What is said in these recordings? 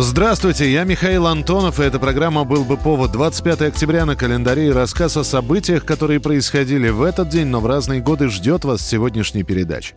Здравствуйте, я Михаил Антонов, и эта программа «Был бы повод». 25 октября на календаре и рассказ о событиях, которые происходили в этот день, но в разные годы ждет вас сегодняшней передачи.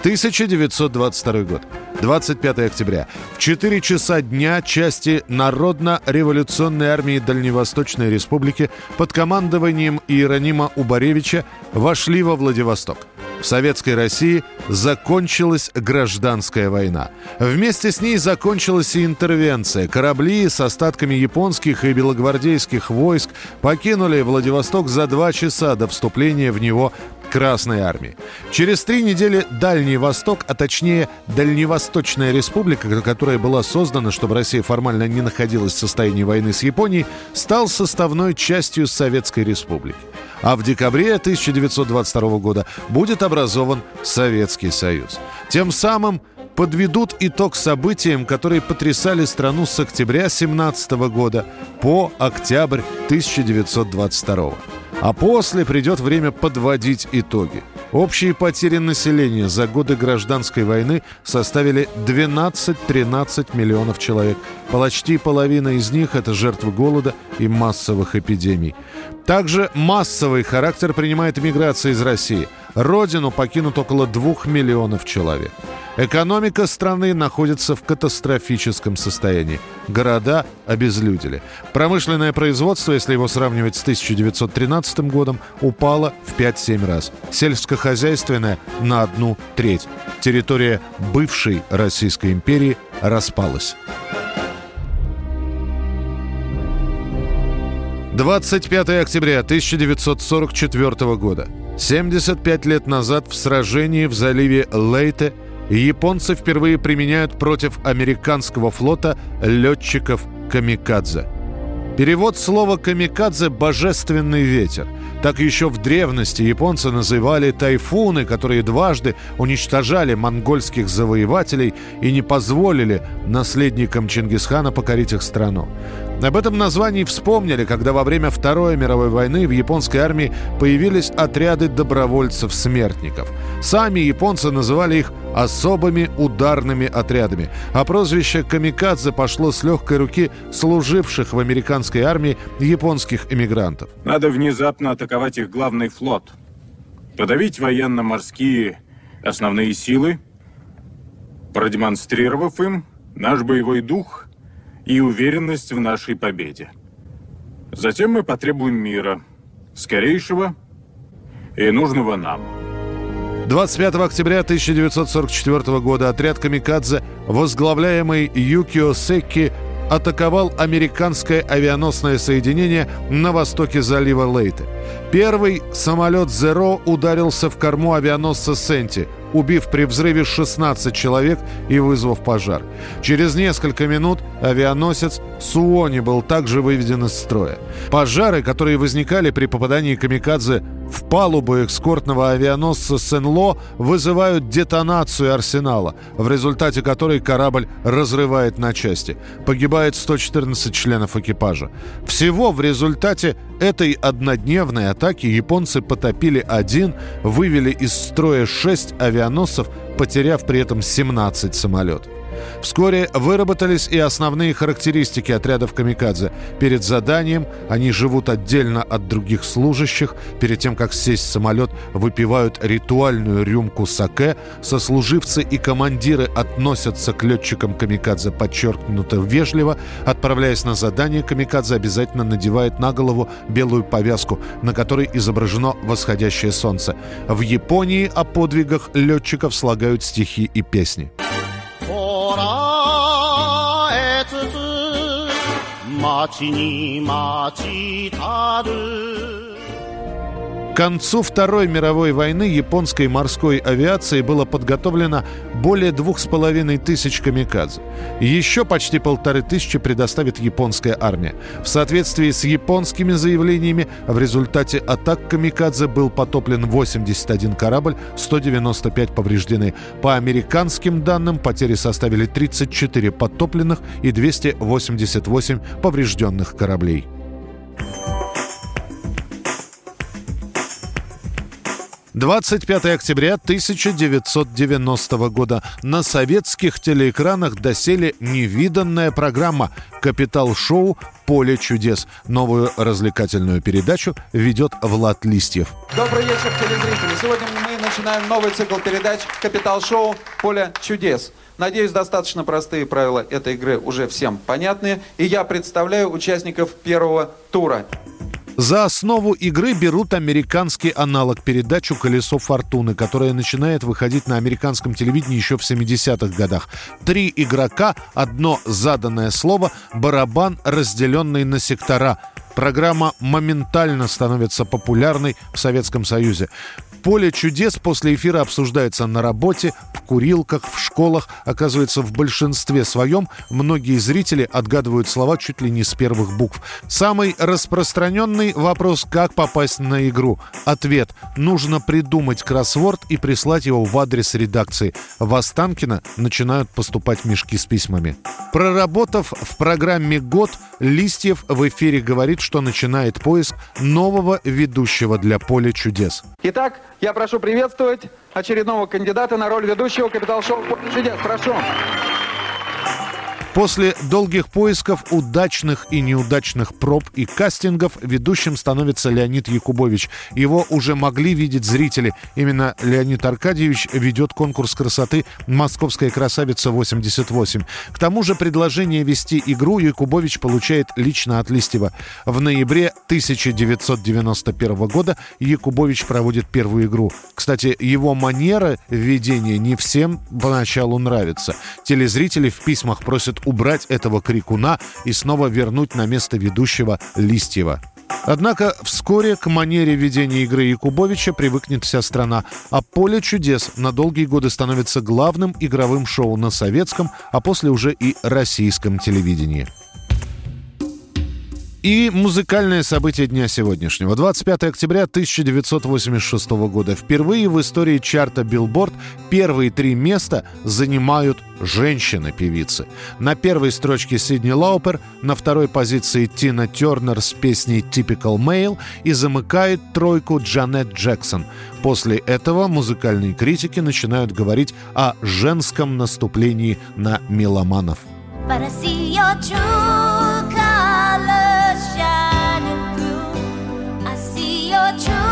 1922 год. 25 октября. В 4 часа дня части Народно-революционной армии Дальневосточной Республики под командованием Иеронима Убаревича вошли во Владивосток. В Советской России закончилась гражданская война. Вместе с ней закончилась и интервенция. Корабли с остатками японских и белогвардейских войск покинули Владивосток за два часа до вступления в него Красной Армии. Через три недели Дальний Восток, а точнее Дальневосточная Республика, которая была создана, чтобы Россия формально не находилась в состоянии войны с Японией, стал составной частью Советской Республики. А в декабре 1922 года будет образован Советский Союз. Тем самым подведут итог событиям, которые потрясали страну с октября 17 года по октябрь 1922. А после придет время подводить итоги. Общие потери населения за годы гражданской войны составили 12-13 миллионов человек. Почти половина из них – это жертвы голода и массовых эпидемий. Также массовый характер принимает миграция из России. Родину покинут около 2 миллионов человек. Экономика страны находится в катастрофическом состоянии. Города обезлюдили. Промышленное производство, если его сравнивать с 1913 годом, упало в 5-7 раз. Сельскохозяйственное – на одну треть. Территория бывшей Российской империи распалась. 25 октября 1944 года. 75 лет назад в сражении в заливе Лейте японцы впервые применяют против американского флота летчиков «Камикадзе». Перевод слова «камикадзе» – «божественный ветер». Так еще в древности японцы называли тайфуны, которые дважды уничтожали монгольских завоевателей и не позволили наследникам Чингисхана покорить их страну. Об этом названии вспомнили, когда во время Второй мировой войны в японской армии появились отряды добровольцев-смертников. Сами японцы называли их особыми ударными отрядами, а прозвище «камикадзе» пошло с легкой руки служивших в американской армии японских эмигрантов. Надо внезапно атаковать их главный флот, подавить военно-морские основные силы, продемонстрировав им наш боевой дух – и уверенность в нашей победе. Затем мы потребуем мира, скорейшего и нужного нам. 25 октября 1944 года отряд «Камикадзе», возглавляемый Юкио Секки, атаковал американское авианосное соединение на востоке залива Лейте. Первый самолет «Зеро» ударился в корму авианосца «Сенти», убив при взрыве 16 человек и вызвав пожар. Через несколько минут авианосец «Суони» был также выведен из строя. Пожары, которые возникали при попадании «Камикадзе» в палубу экскортного авианосца «Сен-Ло», вызывают детонацию арсенала, в результате которой корабль разрывает на части. Погибает 114 членов экипажа. Всего в результате этой однодневной атаки японцы потопили один, вывели из строя шесть авианосцев, потеряв при этом 17 самолетов. Вскоре выработались и основные характеристики отрядов «Камикадзе». Перед заданием они живут отдельно от других служащих. Перед тем, как сесть в самолет, выпивают ритуальную рюмку саке. Сослуживцы и командиры относятся к летчикам «Камикадзе» подчеркнуто вежливо. Отправляясь на задание, «Камикадзе» обязательно надевает на голову белую повязку, на которой изображено восходящее солнце. В Японии о подвигах летчиков слагают стихи и песни. 捉 концу Второй мировой войны японской морской авиации было подготовлено более двух с половиной тысяч камикадзе. Еще почти полторы тысячи предоставит японская армия. В соответствии с японскими заявлениями, в результате атак камикадзе был потоплен 81 корабль, 195 повреждены. По американским данным, потери составили 34 потопленных и 288 поврежденных кораблей. 25 октября 1990 года на советских телеэкранах доселе невиданная программа «Капитал-шоу. Поле чудес». Новую развлекательную передачу ведет Влад Листьев. Добрый вечер, телезрители. Сегодня мы начинаем новый цикл передач «Капитал-шоу. Поле чудес». Надеюсь, достаточно простые правила этой игры уже всем понятны. И я представляю участников первого тура. За основу игры берут американский аналог передачу «Колесо фортуны», которая начинает выходить на американском телевидении еще в 70-х годах. Три игрока, одно заданное слово, барабан, разделенный на сектора. Программа моментально становится популярной в Советском Союзе. Поле чудес после эфира обсуждается на работе, в курилках, в школах. Оказывается, в большинстве своем многие зрители отгадывают слова чуть ли не с первых букв. Самый распространенный вопрос «Как попасть на игру?» Ответ «Нужно придумать кроссворд и прислать его в адрес редакции». В Останкино начинают поступать мешки с письмами. Проработав в программе год, Листьев в эфире говорит, что начинает поиск нового ведущего для «Поля чудес». Итак, я прошу приветствовать очередного кандидата на роль ведущего «Капитал-шоу Поле чудес». Прошу. После долгих поисков, удачных и неудачных проб и кастингов ведущим становится Леонид Якубович. Его уже могли видеть зрители. Именно Леонид Аркадьевич ведет конкурс красоты «Московская красавица-88». К тому же предложение вести игру Якубович получает лично от Листьева. В ноябре 1991 года Якубович проводит первую игру. Кстати, его манера ведения не всем поначалу нравится. Телезрители в письмах просят убрать этого крикуна и снова вернуть на место ведущего Листьева. Однако вскоре к манере ведения игры Якубовича привыкнет вся страна, а «Поле чудес» на долгие годы становится главным игровым шоу на советском, а после уже и российском телевидении. И музыкальное событие дня сегодняшнего. 25 октября 1986 года. Впервые в истории чарта Billboard первые три места занимают женщины-певицы. На первой строчке Сидни Лаупер, на второй позиции Тина Тернер с песней «Typical Male» и замыкает тройку Джанет Джексон. После этого музыкальные критики начинают говорить о женском наступлении на меломанов. But I see your true colors shining through. I see your true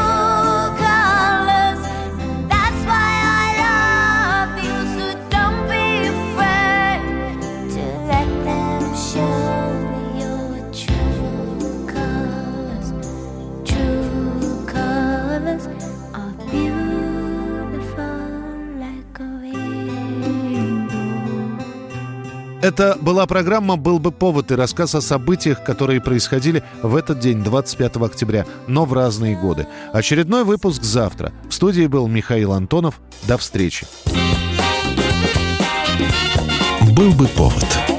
Это была программа «Был бы повод» и рассказ о событиях, которые происходили в этот день, 25 октября, но в разные годы. Очередной выпуск завтра. В студии был Михаил Антонов. До встречи. «Был бы повод»